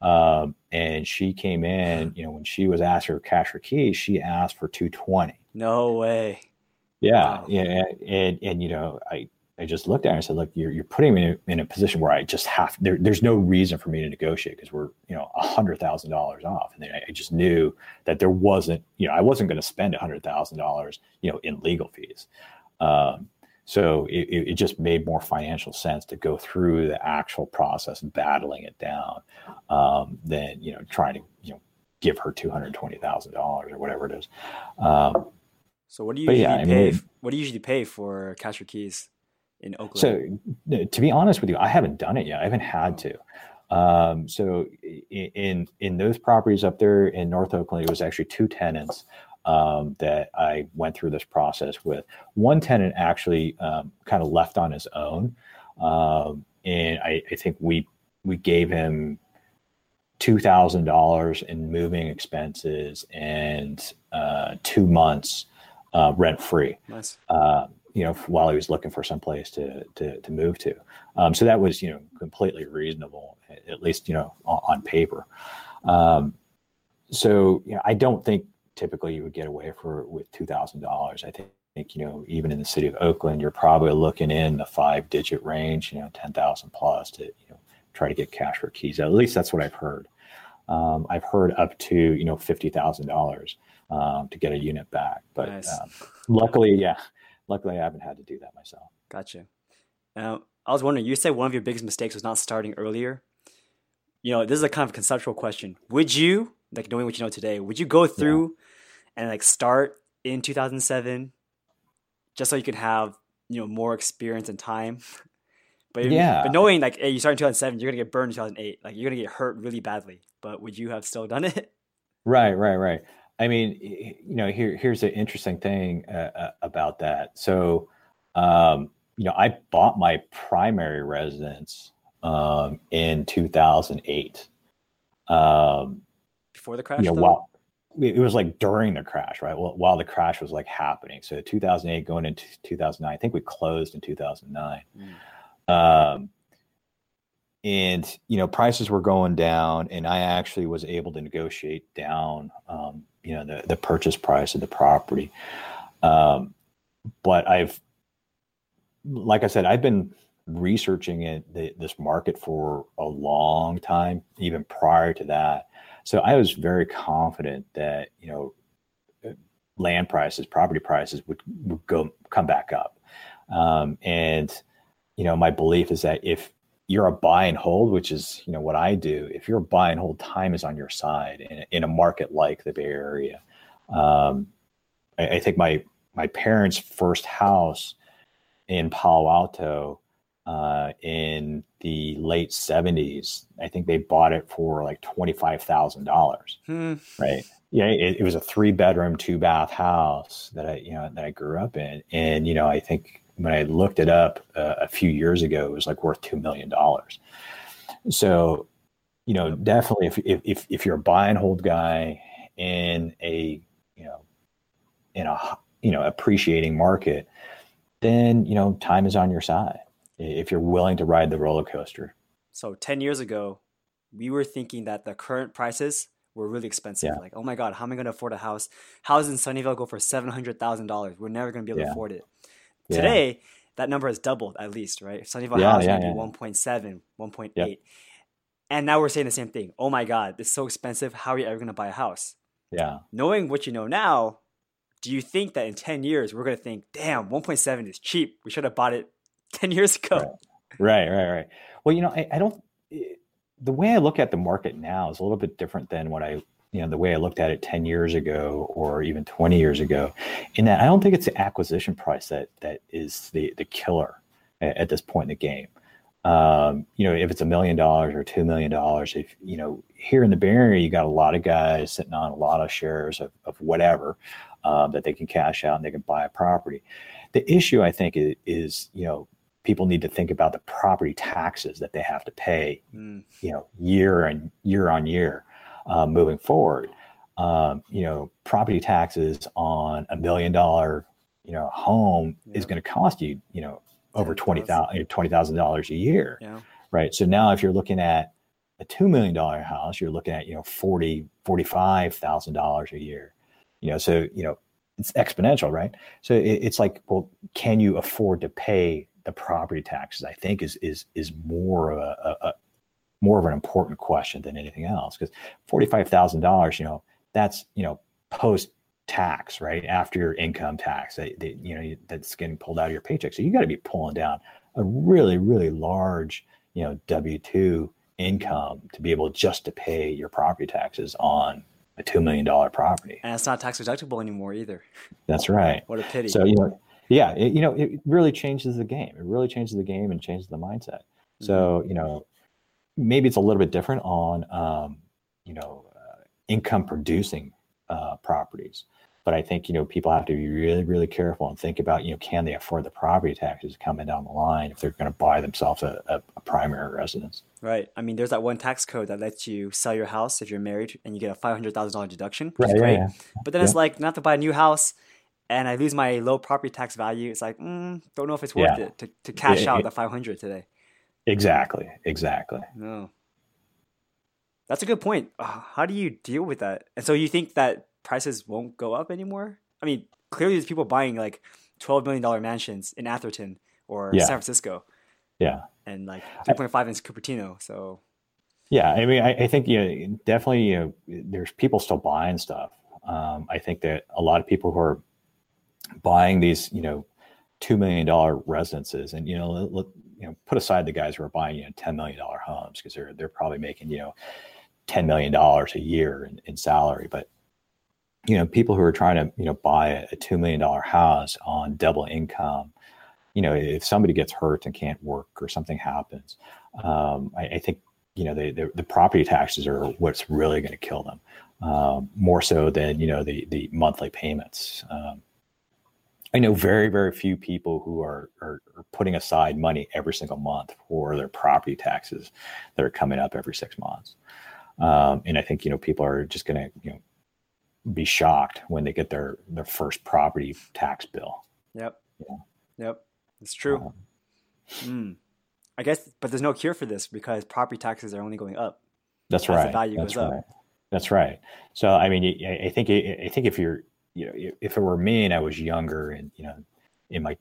Um, and she came in. You know, when she was asked for cash or keys, she asked for 220. No way. Yeah, wow. yeah, and and you know, I I just looked at her and said, "Look, you're you're putting me in a, in a position where I just have there, there's no reason for me to negotiate because we're you know a hundred thousand dollars off." And I, I just knew that there wasn't you know I wasn't going to spend a hundred thousand dollars you know in legal fees. Um, so it, it, just made more financial sense to go through the actual process, battling it down, um, than you know trying to you know give her two hundred twenty thousand dollars or whatever it is. Um, so what do you usually yeah, pay? I mean, what do you usually pay for cash for keys in Oakland? So to be honest with you, I haven't done it yet. I haven't had to. Um, so in in those properties up there in North Oakland, it was actually two tenants um, that I went through this process with. One tenant actually um, kind of left on his own, um, and I, I, think we we gave him two thousand dollars in moving expenses and uh, two months uh, rent free. Nice. Uh, you know, while he was looking for some place to to, to move to, um, so that was you know completely reasonable, at least you know on, on paper. Um, so you know, I don't think typically you would get away for with two thousand dollars. I think, think you know even in the city of Oakland, you're probably looking in the five digit range, you know, ten thousand plus to you know try to get cash for keys. At least that's what I've heard. Um, I've heard up to you know fifty thousand um, dollars to get a unit back, but nice. um, luckily, yeah, luckily I haven't had to do that myself. Gotcha. Now I was wondering, you said one of your biggest mistakes was not starting earlier. You know, this is a kind of conceptual question. Would you, like knowing what you know today, would you go through yeah and like start in 2007 just so you can have you know more experience and time but yeah but knowing like hey you start in 2007 you're gonna get burned in 2008 like you're gonna get hurt really badly but would you have still done it right right right i mean you know here here's an interesting thing uh, uh, about that so um you know i bought my primary residence um in 2008 um before the crash you know, while, it was like during the crash, right? Well, while the crash was like happening. So 2008 going into 2009, I think we closed in 2009. Mm. Um, and you know prices were going down and i actually was able to negotiate down um, you know the, the purchase price of the property um, but i've like i said i've been researching it the, this market for a long time even prior to that so I was very confident that you know land prices, property prices would, would go come back up. Um, and you know, my belief is that if you're a buy and hold, which is you know what I do, if you're a buy and hold, time is on your side in, in a market like the Bay Area. Um, I, I, think my my parents' first house in Palo Alto uh, in the late 70s. I think they bought it for like $25,000. Hmm. Right. Yeah. It, it, was a three bedroom, two bath house that I, you know, that I grew up in. And, you know, I think when I looked it up uh, a few years ago, it was like worth $2 million. So, you know, definitely if, if, if you're a buy and hold guy in a, you know, in a, you know, appreciating market, then, you know, time is on your side if you're willing to ride the roller coaster. So 10 years ago, we were thinking that the current prices were really expensive. Yeah. Like, oh my God, how am I going to afford a house? Houses in Sunnyvale go for $700,000. We're never going to be able yeah. to afford it. Today, yeah. that number has doubled at least, right? Sunnyvale yeah, house yeah, be 1.7, 1.8. Yep. And now we're saying the same thing. Oh my God, it's so expensive. How are you ever going to buy a house? Yeah. Knowing what you know now, do you think that in 10 years we're going to think, damn, 1.7 is cheap. We should have bought it 10 years ago. Right, right, right. right. Well, you know, I, I don't, eh, the way I look at the market now is a little bit different than what I, you know, the way I looked at it 10 years ago or even 20 years ago. In that I don't think it's the acquisition price that, that is the, the killer at, at this point in the game. Um, you know, if it's a million dollars or two million dollars, if you know, here in the Bay Area, you got a lot of guys sitting on a lot of shares of, of whatever uh, that they can cash out and they can buy a property. The issue, I think, is, is you know people need to think about the property taxes that they have to pay, mm. you know, year and year on year uh, moving forward. Um, you know, property taxes on a million dollar, you know, home yeah. is going to cost you, you know, over twenty thousand twenty thousand dollars a year, yeah. right? So now, if you're looking at a two million dollar house, you're looking at you know forty forty five thousand dollars a year, you know. So you know it's exponential, right? So it, it's like, well, can you afford to pay the property taxes? I think is is is more of a, a, a more of an important question than anything else because forty five thousand dollars, you know, that's you know post tax, right after your income tax, they, they, you know that's getting pulled out of your paycheck. So you got to be pulling down a really really large you know W two income to be able just to pay your property taxes on a two million dollar property. And it's not tax deductible anymore either. That's right. what a pity. So you know, yeah, it, you know, it really changes the game. It really changes the game and changes the mindset. Mm-hmm. So you know, maybe it's a little bit different on um, you know uh, income producing uh, properties. But I think you know people have to be really, really careful and think about you know can they afford the property taxes coming down the line if they're going to buy themselves a, a, a, primary residence. Right. I mean, there's that one tax code that lets you sell your house if you're married and you get a five hundred thousand dollar deduction, which right, is great. Yeah, yeah. But then yeah. it's like not to buy a new house and I lose my low property tax value. It's like mm, don't know if it's worth it to, to cash out the five hundred today. Exactly. Exactly. No. That's a good point. How do you deal with that? And so you think that prices won't go up anymore? I mean, clearly there's people buying like twelve million dollar mansions in Atherton or yeah. San Francisco. Yeah. And like three point five in Cupertino. So yeah, I mean, I, I, think you know, definitely you know, there's people still buying stuff. Um, I think that a lot of people who are buying these, you know, two million dollar residences, and you know, you know, put aside the guys who are buying you know ten million dollar homes because they're they're probably making you know ten million dollars a year in, in salary, but you know, people who are trying to, you know, buy a, $2 million house on double income, you know, if somebody gets hurt and can't work or something happens, um, I, I, think, you know, the, the, the, property taxes are what's really going to kill them um, more so than, you know, the, the monthly payments. Um, I know very, very few people who are, are, are, putting aside money every single month for their property taxes that are coming up every six months. Um, and I think, you know, people are just going to, you know, be shocked when they get their their first property tax bill. Yep. Yeah. Yep. It's true. Um, mm. I guess, but there's no cure for this because property taxes are only going up. That's right. The value that's goes right. up. That's right. So I mean, I think I think if you're you know if it were me and I was younger and you know in my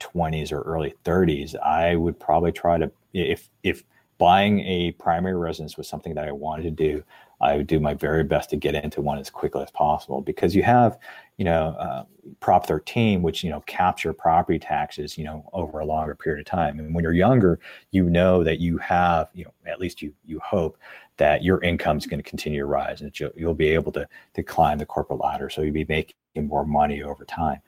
20s or early 30s, I would probably try to if if buying a primary residence was something that I wanted to do, I would do my very best to get into one as quickly as possible because you have, you know, uh, Prop 13, which you know capture property taxes, you know, over a longer period of time. And when you're younger, you know that you have, you know, at least you you hope that your income is going to continue to rise and you'll, you'll be able to to climb the corporate ladder. So you'll be making more money over time.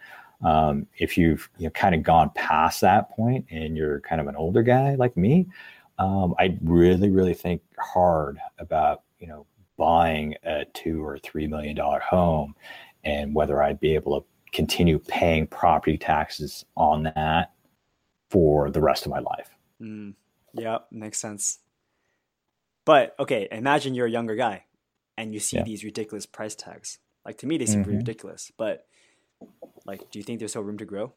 Um, if you've you know kind of gone past that point and you're kind of an older guy like me, um, I really really think hard about you know buying a two or three million dollar home and whether I'd be able to continue paying property taxes on that for the rest of my life. Mm, yeah, makes sense. But okay, imagine you're a younger guy and you see yeah. these ridiculous price tags. Like to me, they seem mm-hmm. ridiculous. But like, do you think there's still room to grow?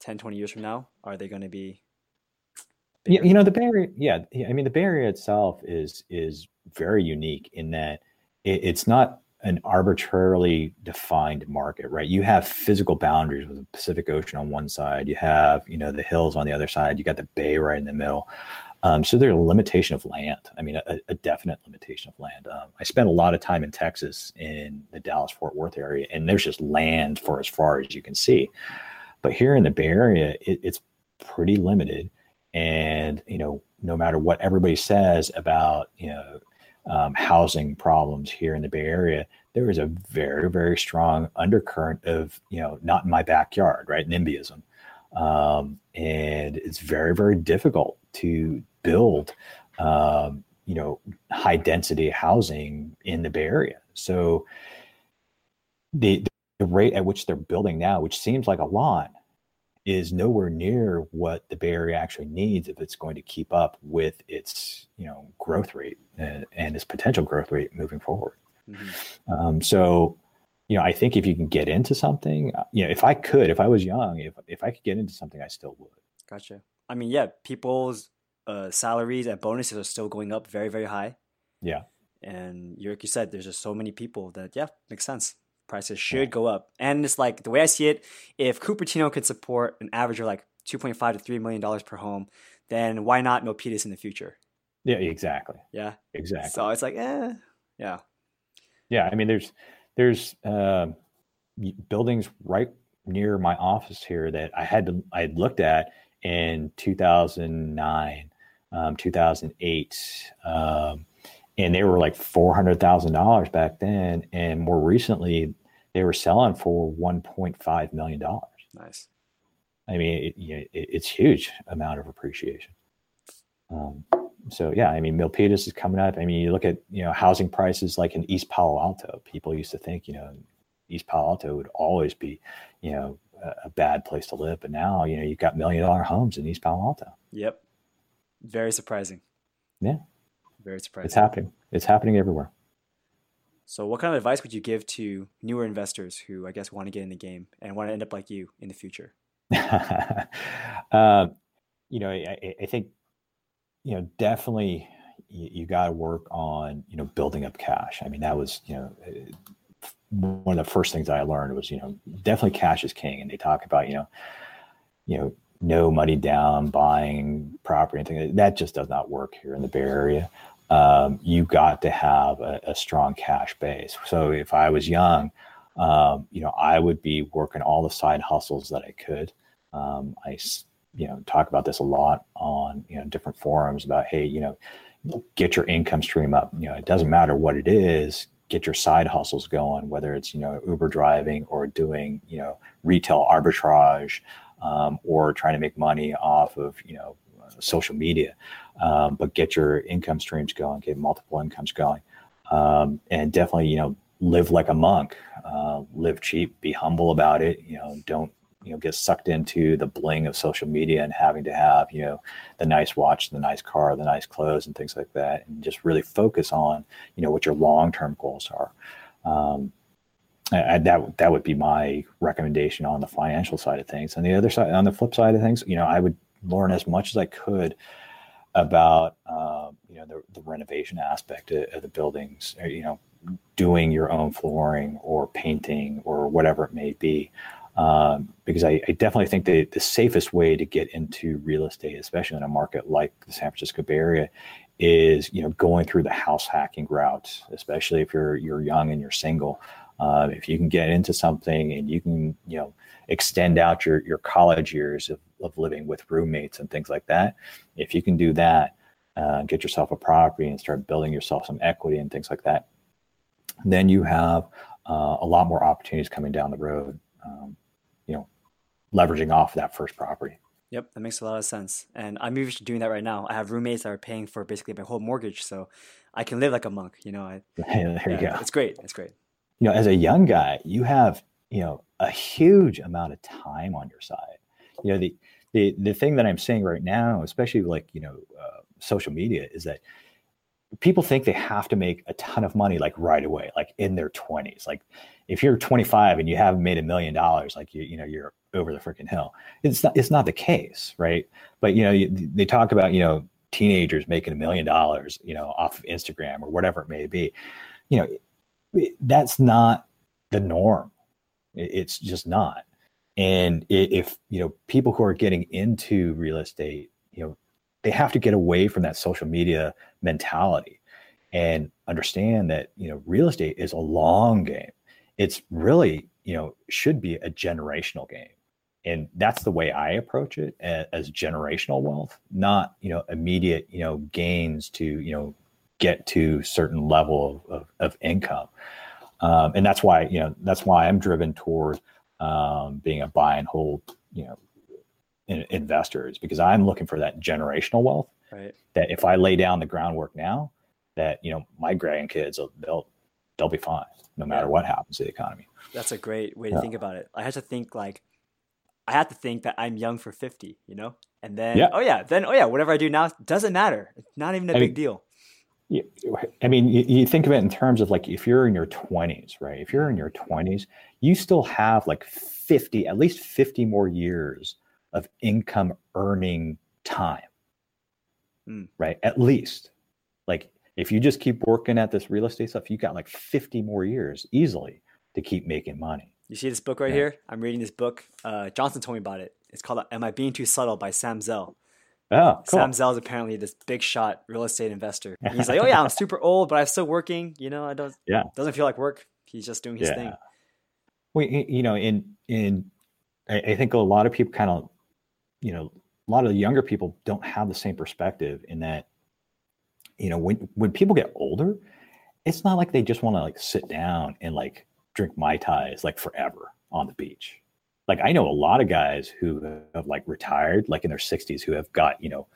10, 20 years from now, are they going to be? Yeah, you know the Bay Area. Yeah, I mean the Bay Area itself is is very unique in that it, it's not an arbitrarily defined market, right? You have physical boundaries with the Pacific Ocean on one side, you have, you know, the hills on the other side, you got the bay right in the middle. Um, so there's a limitation of land. I mean, a, a definite limitation of land. Um, I spent a lot of time in Texas in the Dallas Fort Worth area, and there's just land for as far as you can see. But here in the Bay Area, it, it's pretty limited. And, you know, no matter what everybody says about, you know, um, housing problems here in the Bay Area, there is a very, very strong undercurrent of, you know, not in my backyard, right? NIMBYism. Um, and it's very, very difficult to build, um, you know, high density housing in the Bay Area. So the, the rate at which they're building now, which seems like a lot, is nowhere near what the Bay Area actually needs if it's going to keep up with its you know growth rate and, and its potential growth rate moving forward. Mm-hmm. Um, so, you know, I think if you can get into something, uh, you know, if I could, if I was young, if if I could get into something, I still would. Gotcha. I mean, yeah, people's uh, salaries and bonuses are still going up very, very high. Yeah. And like you said, there's just so many people that yeah, makes sense prices should go up. And it's like the way I see it, if Cupertino could support an average of like 2.5 to 3 million dollars per home, then why not Milpitas in the future? Yeah, exactly. Yeah. Exactly. So it's like, eh, yeah. Yeah, I mean there's there's uh, buildings right near my office here that I had to I had looked at in 2009, um, 2008. Um, and they were like four hundred thousand dollars back then, and more recently they were selling for one point five million dollars. Nice. I mean, it, you know, it, it's huge amount of appreciation. Um, so yeah, I mean, Milpitas is coming up. I mean, you look at you know housing prices like in East Palo Alto. People used to think you know East Palo Alto would always be you know a, bad place to live, but now you know you've got million dollar homes in East Palo Alto. Yep, very surprising. Yeah. Very surprising. It's happening. It's happening everywhere. So, what kind of advice would you give to newer investors who, I guess, want to get in the game and want to end up like you in the future? uh, you know, I, I, think, you know, definitely you, you got to work on, you know, building up cash. I mean, that was, you know, one of the first things I learned was, you know, definitely cash is king. And they talk about, you know, you know, no money down buying property anything that. Just does not work here in the bay area. Um, you got to have a, a, strong cash base. So if i was young um, you know i would be working all the side hustles that i could. Um, i you know talk about this a lot on you know different forums about hey you know get your income stream up. You know it doesn't matter what it is get your side hustles going whether it's you know uber driving or doing you know retail arbitrage um, or trying to make money off of you know social media, um, but get your income streams going, get multiple incomes going, um, and definitely you know live like a monk, uh, live cheap, be humble about it. You know, don't you know get sucked into the bling of social media and having to have you know the nice watch, the nice car, the nice clothes, and things like that, and just really focus on you know what your long term goals are. Um, that that would be my recommendation on the financial side of things. On the other side, on the flip side of things, you know, I would learn as much as I could about uh, you know the, the renovation aspect of, of the buildings. You know, doing your own flooring or painting or whatever it may be. Um, because I, I, definitely think the, the safest way to get into real estate, especially in a market like the San Francisco Bay Area, is you know going through the house hacking route, especially if you're you're young and you're single. Uh, if you can get into something and you can, you know, extend out your your college years of, of living with roommates and things like that, if you can do that, uh, get yourself a property and start building yourself some equity and things like that, then you have uh, a lot more opportunities coming down the road. Um, leveraging off that first property. Yep, that makes a lot of sense. And I'm even doing that right now. I have roommates that are paying for basically my whole mortgage, so I can live like a monk. You know, I, there yeah, you go. It's great. It's great. You know, as a young guy, you have you know a huge amount of time on your side. You know, the the the thing that I'm seeing right now, especially like you know uh, social media, is that people think they have to make a ton of money like right away, like in their 20s. Like if you're 25 and you haven't made a million dollars, like you you know you're over the freaking hill. It's not it's not the case, right? But you know you, they talk about you know teenagers making a million dollars, you know, off of Instagram or whatever it may be. You know, that's not the norm. It's just not. And if you know people who are getting into real estate, you know, they have to get away from that social media mentality and understand that you know real estate is a long game. It's really you know should be a generational game. And that's the way i approach it as, as, generational wealth not you know immediate you know gains to you know get to certain level of, of, of income. Um, and that's why you know that's why i'm driven toward um, being a buy and hold you know in, investor is because i'm looking for that generational wealth right. that if i lay down the groundwork now that you know my grandkids they'll they'll be fine no matter yeah. what happens to the economy that's a great way to yeah. think about it i had to think like I have to think that I'm young for 50, you know? And then, yeah. oh yeah, then, oh yeah, whatever I do now doesn't matter. It's not even a I big mean, deal. I mean, you, you, think of it in terms of like if you're in your 20s, right? If you're in your 20s, you still have like 50, at least 50 more years of income earning time, mm. right? At least. Like if you just keep working at this real estate stuff, you got like 50 more years easily to keep making money. You see this book right yeah. here? I'm reading this book. Uh, Johnson told me about it. It's called "Am I Being Too Subtle" by Sam Zell. Oh, cool. Sam Zell is apparently this big shot real estate investor. And he's like, "Oh yeah, I'm super old, but I'm still working. You know, I don't. Yeah, doesn't feel like work. He's just doing his yeah. thing." Well, you know, in in I think a lot of people kind of, you know, a lot of the younger people don't have the same perspective in that, you know, when when people get older, it's not like they just want to like sit down and like drink mai tais like forever on the beach. Like I know a lot of guys who have like retired, like in their 60s, who have got you know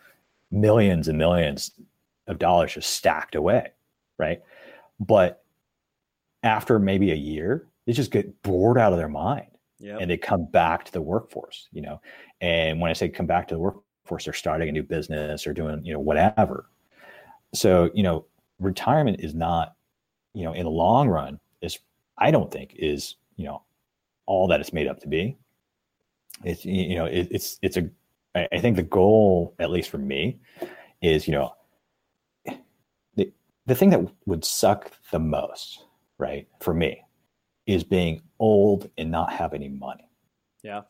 millions and millions of dollars just stacked away, right? But after maybe a year, they just get bored out of their mind yep. and they come back to the workforce, you know. And when I say come back to the workforce, they're starting a new business or doing, you know, whatever. So, you know, retirement is not, you know, in the long run, is I don't think is you know all that it's made up to be. It's you know it, it's it's a I think the goal at least for me is you know the the thing that would suck the most right for me is being old and not have any money. Yeah.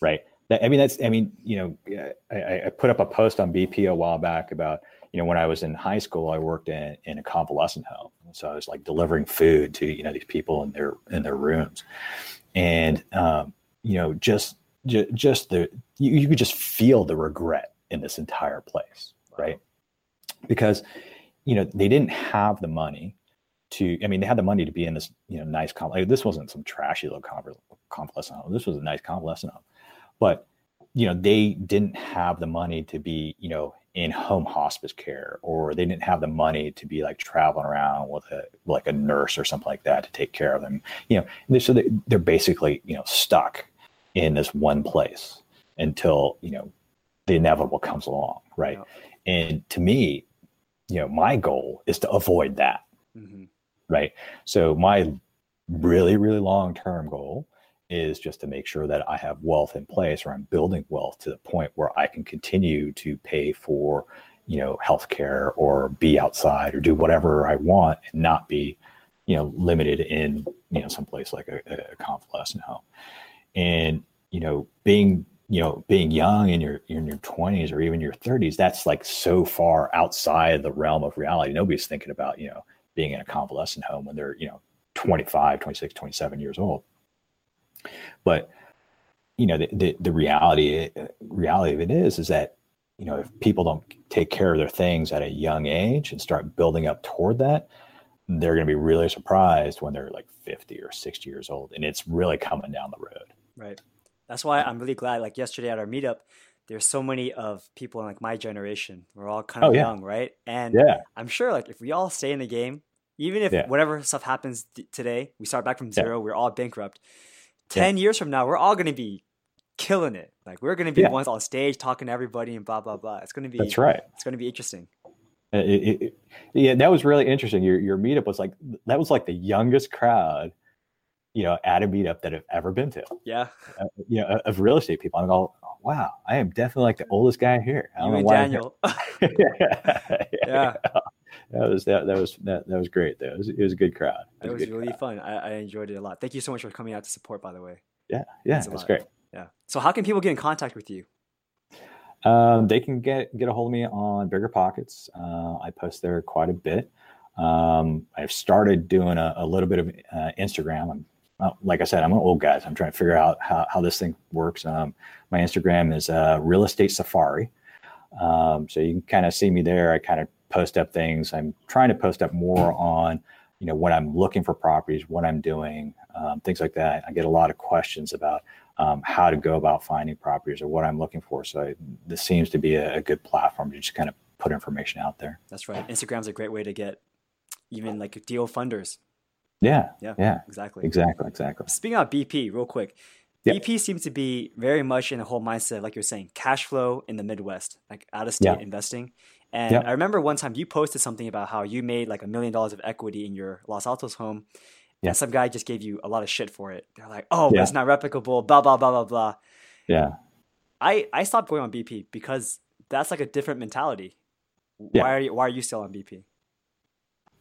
Right. That, I mean that's I mean you know I, I put up a post on BP a while back about you know, when I was in high school, I worked in, in a convalescent home. So I was like delivering food to, you know, these people in their, in their rooms. And, um, you know, just, just, just the, you, you could just feel the regret in this entire place. Right. Because, you know, they didn't have the money to, I mean, they had the money to be in this, you know, nice, like, this wasn't some trashy little convalescent home. This was a nice convalescent home, but, you know, they didn't have the money to be, you know, in home hospice care or they didn't have the money to be like traveling around with a like a nurse or something like that to take care of them you know so they, they're basically you know stuck in this one place until you know the inevitable comes along right yeah. and to me you know my goal is to avoid that mm-hmm. right so my really really long term goal is just to make sure that I have wealth in place or I'm building wealth to the point where I can continue to pay for, you know, healthcare or be outside or do whatever I want and not be, you know, limited in, you know, someplace like a, a convalescent home. And, you know, being, you know, being young in your in your 20s or even your 30s, that's like so far outside the realm of reality. Nobody's thinking about, you know, being in a convalescent home when they're, you know, 25, 26, 27 years old but you know, the, the, the reality reality of it is is that you know if people don't take care of their things at a young age and start building up toward that, they're going to be really surprised when they're like 50 or 60 years old, and it's really coming down the road. Right. That's why I'm really glad. Like yesterday at our meetup, there's so many of people in like my generation. We're all kind of Oh, yeah. young, right? And Yeah. I'm sure like if we all stay in the game, even if Yeah. whatever stuff happens t- today, we start back from zero, we're all bankrupt. Ten years from now, we're all gonna be killing it. Like we're gonna be Yeah. ones on stage talking to everybody and blah blah blah. It's gonna be That's right. it's gonna be interesting. It, it, it- yeah, that was really interesting. Your your meetup was like that was like the youngest crowd, you know, at a meetup that I've ever been to. Yeah. Uh, you know, of real estate people. I'm all, wow, I am definitely like the oldest guy here. I You don't know and why. I'm here." Daniel. yeah, that was that, that was that, that was great. Though it was, it was a good crowd. It It a was really crowd. fun. I, I enjoyed it a lot. Thank you so much for coming out to support, by the way. Yeah, yeah, Thanks a great. Yeah. So how can people get in contact with you? Um, they can get get a hold of me on BiggerPockets. Uh, I post there quite a bit. Um, I've started doing a, a little bit of uh, Instagram. I'm, uh, like I said, I'm an old guy, so I'm trying to figure out how, how this thing works. Um, my Instagram is uh, Real Estate Safari. Um, so you can kind of see me there. I kind of post up things. I'm trying to post up more on, you know, when I'm looking for properties, what I'm doing, um, things like that. I get a lot of questions about um, how to go about finding properties or what I'm looking for. So I, this seems to be a, a good platform to just kind of put information out there. That's right. Instagram's a great way to get even like deal funders. Yeah, Yeah. yeah, Exactly. exactly, exactly. Speaking of BP, real quick, Yeah. BP seems to be very much in the whole mindset, like you're saying, cash flow in the Midwest, like out of state Yeah. investing. And Yeah. I remember one time you posted something about how you made like a million dollars of equity in your Los Altos home. Yeah. And some guy just gave you a lot of shit for it. They're like, oh, Yeah. it's not replicable, blah, blah, blah, blah, blah. Yeah, I, I stopped going on BP because that's like a different mentality. Yeah. Why are you, why are you still on BP?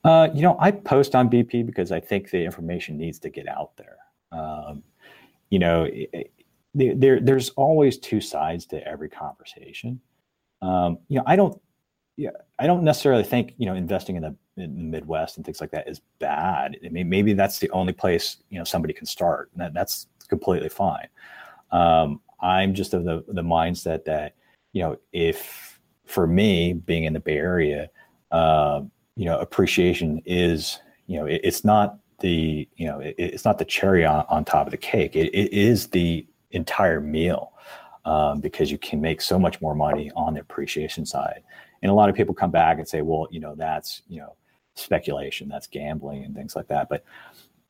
Uh, you know, I post on BP because I think the information needs to get out there. Um, you know, it- it- there, there's always two sides to every conversation. Um, you know, I don't, yeah, I don't necessarily think you know investing in the in the Midwest and things like that is bad. I mean, maybe that's the only place you know somebody can start. And that, that's completely fine. Um, I'm just of the the mindset that you know if for me being in the Bay Area, um, you know, appreciation is you know it, it's not the you know it, it's not the cherry on, on top of the cake. It, it is the entire meal um, because you can make so much more money on the appreciation side. And a lot of people come back and say, well, you know, that's you know speculation, that's gambling and things like that. But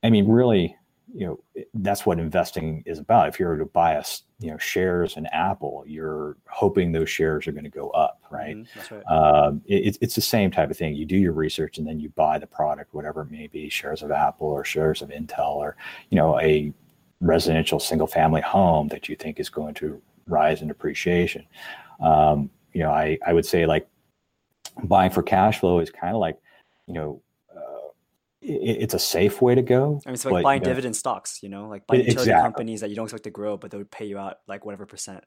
I mean, really, you know, that's what investing is about. If you're to buy a s- you know shares in Apple, you're hoping those shares are going to go up, right? Mhm, that's right. um, it, it's- it's the same type of thing. You do your research and then you buy the product, whatever it may be, shares of Apple or shares of Intel or you know a residential single family home that you think is going to rise in appreciation. Um, you know, I I would say like buying for cash flow is kind of like you know. Uh, it, it's a safe way to go. I mean, it's like but, buying you know, dividend stocks, you know, like buying exactly. companies that you don't expect to grow, but they would pay you out like whatever percent.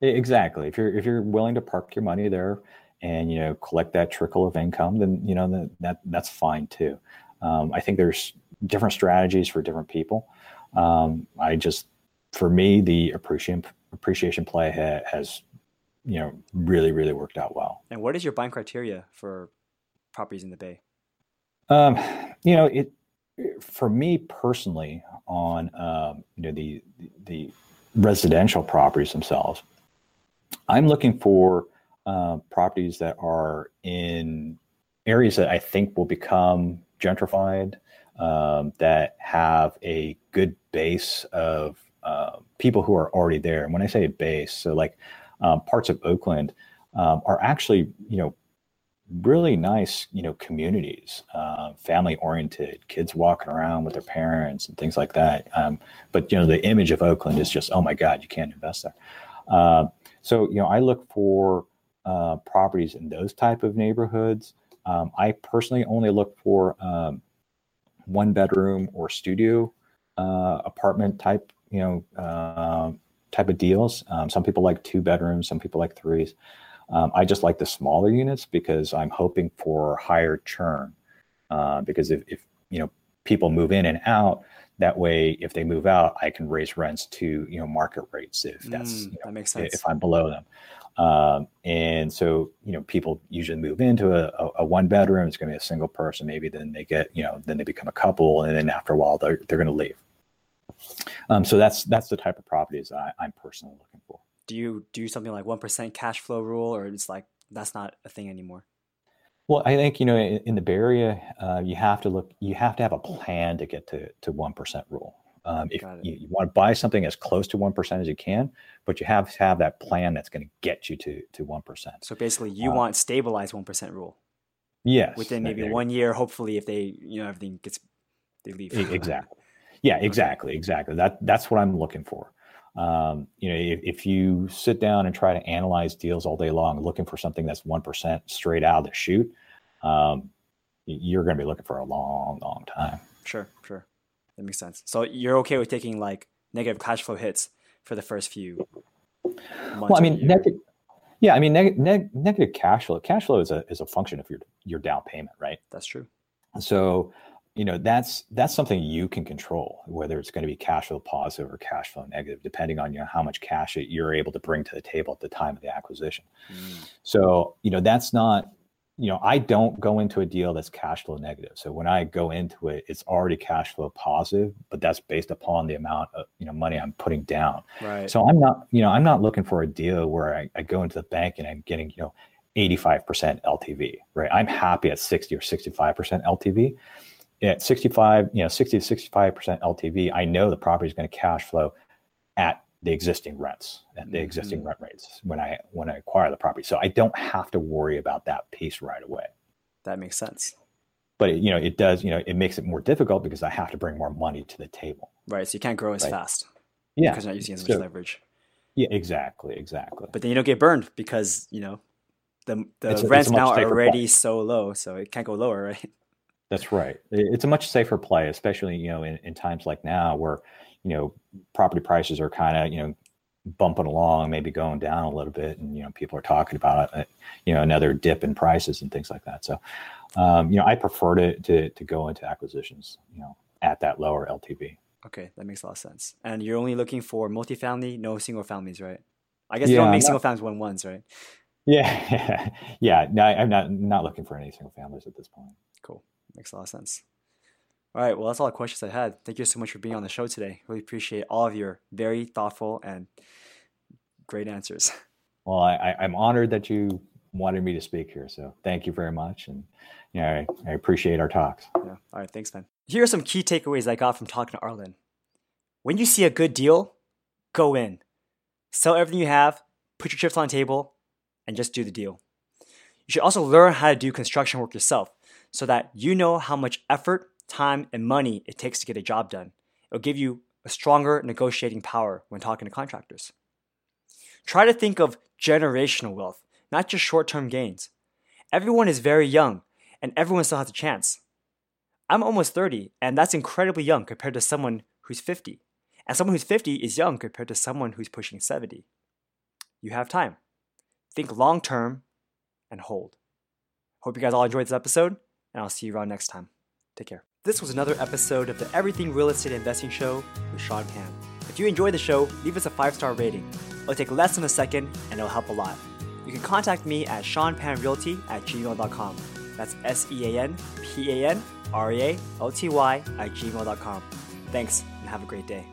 Exactly. If you're if you're willing to park your money there and you know collect that trickle of income, then you know that, that that's fine too. Um, I think there's different strategies for different people. Um, I just, for me, the appreciation appreciation play ha, has you know really really worked out well. And what is your buying criteria for properties in the Bay? Um, you know, it for me personally on um, you know the the residential properties themselves. I'm looking for uh, properties that are in areas that I think will become gentrified, um, that have a good base of uh, people who are already there. And when I say base, so like um, parts of Oakland um, are actually, you know, really nice, you know, communities, uh, family oriented, kids walking around with their parents and things like that. Um, but you know, the image of Oakland is just, oh my God, you can't invest there. Uh, so you know, I look for uh, properties in those type of neighborhoods. Um, I personally only look for um, one bedroom or studio uh, apartment type, you know, uh, type of deals. Um, some people like two bedrooms, some people like threes. Um, I just like the smaller units because I'm hoping for higher churn. Uh, because if, if you know people move in and out, that way if they move out, I can raise rents to you know market rates if that's Mm, you know, that makes sense. if I'm below them. Um, and so you know people usually move into a, a, a one bedroom. It's going to be a single person. Maybe then they get you know then they become a couple, and then after a while they're they're going to leave. Um, so that's that's the type of properties I, I'm personally looking for. Do you do something like one percent cash flow rule, or it's like that's not a thing anymore? Well, I think you know in, in the Bay Area, uh, you have to look. You have to have a plan to get to to one percent rule. Um, if you, you, want to buy something as close to one percent as you can, but you have to have that plan that's going to get you to to one percent. So basically, you uh, want stabilized one percent rule. Yes. Within maybe one year, hopefully, if they you know everything gets they leave. exactly. Yeah. Exactly. Exactly. That that's what I'm looking for. Um, you know, if, if, you sit down and try to analyze deals all day long, looking for something that's one percent straight out of the chute, um, you're going to be looking for a long, long time. Sure, sure, that makes sense. So you're okay with taking like negative cash flow hits for the first few. Well, I mean, negative. Yeah, I mean, neg- neg- negative cash flow. Cash flow is a is a function of your your down payment, right? That's true. So you know that's that's something you can control whether it's going to be cash flow positive or cash flow negative depending on you know how much cash you're able to bring to the table at the time of the acquisition. Mm. so you know that's not you know i don't go into a deal that's cash flow negative. So when i go into it it's already cash flow positive but that's based upon the amount of you know money i'm putting down. Right. So i'm not you know i'm not looking for a deal where i, I go into the bank and i'm getting you know 85% ltv right? I'm happy at 60 or 65% ltv at 65, you know, 60 to 65% LTV, I know the property is going to cash flow at the existing rents, at the mm-hmm. existing rent rates when I when I acquire the property. So I don't have to worry about that piece right away. That makes sense. But it, you know, it does. You know, it makes it more difficult because I have to bring more money to the table. Right. So you can't grow as right? fast. Yeah. Because you're not using as much so, leverage. Yeah. Exactly. Exactly. But then you don't get burned because you know the the it's rents a, now are already so low, so it can't go lower, right? That's right. It's a much safer play, especially you know in, in times like now where you know property prices are kind of you know bumping along, maybe going down a little bit, and you know people are talking about uh, you know another dip in prices and things like that. So um, you know I prefer to, to to go into acquisitions you know at that lower LTV. Okay, that makes a lot of sense. And you're only looking for multifamily, no single families, right? I guess yeah, you don't make not, single families one ones, right? Yeah, yeah. No, I'm not not looking for any single families at this point. Cool. Makes a lot of sense. All right, well, that's all the questions I had. Thank you so much for being on the show today. Really appreciate all of your very thoughtful and great answers. Well, I, am honored that you wanted me to speak here. So thank you very much. And you know, I, I appreciate our talks. Yeah. All right. Thanks, man. Here are some key takeaways I got from talking to Arlen. When you see a good deal, go in. Sell everything you have, put your chips on the table, and just do the deal. You should also learn how to do construction work yourself so that you know how much effort, time, and money it takes to get a job done. It'll give you a stronger negotiating power when talking to contractors. Try to think of generational wealth, not just short term gains. Everyone is very young, and everyone still has a chance. I'm almost 30, and that's incredibly young compared to someone who's 50. And someone who's 50 is young compared to someone who's pushing 70. You have time. Think long term and hold. Hope you guys all enjoyed this episode and I'll see you around next time. Take care. This was another episode of the Everything Real Estate Investing Show with Sean Pan. If you enjoyed the show, leave us a five star rating. It'll take less than a second and it'll help a lot. You can contact me at seanpanrealty at gmail.com. That's S E A N P A N R E A L T Y at gmail.com. Thanks and have a great day.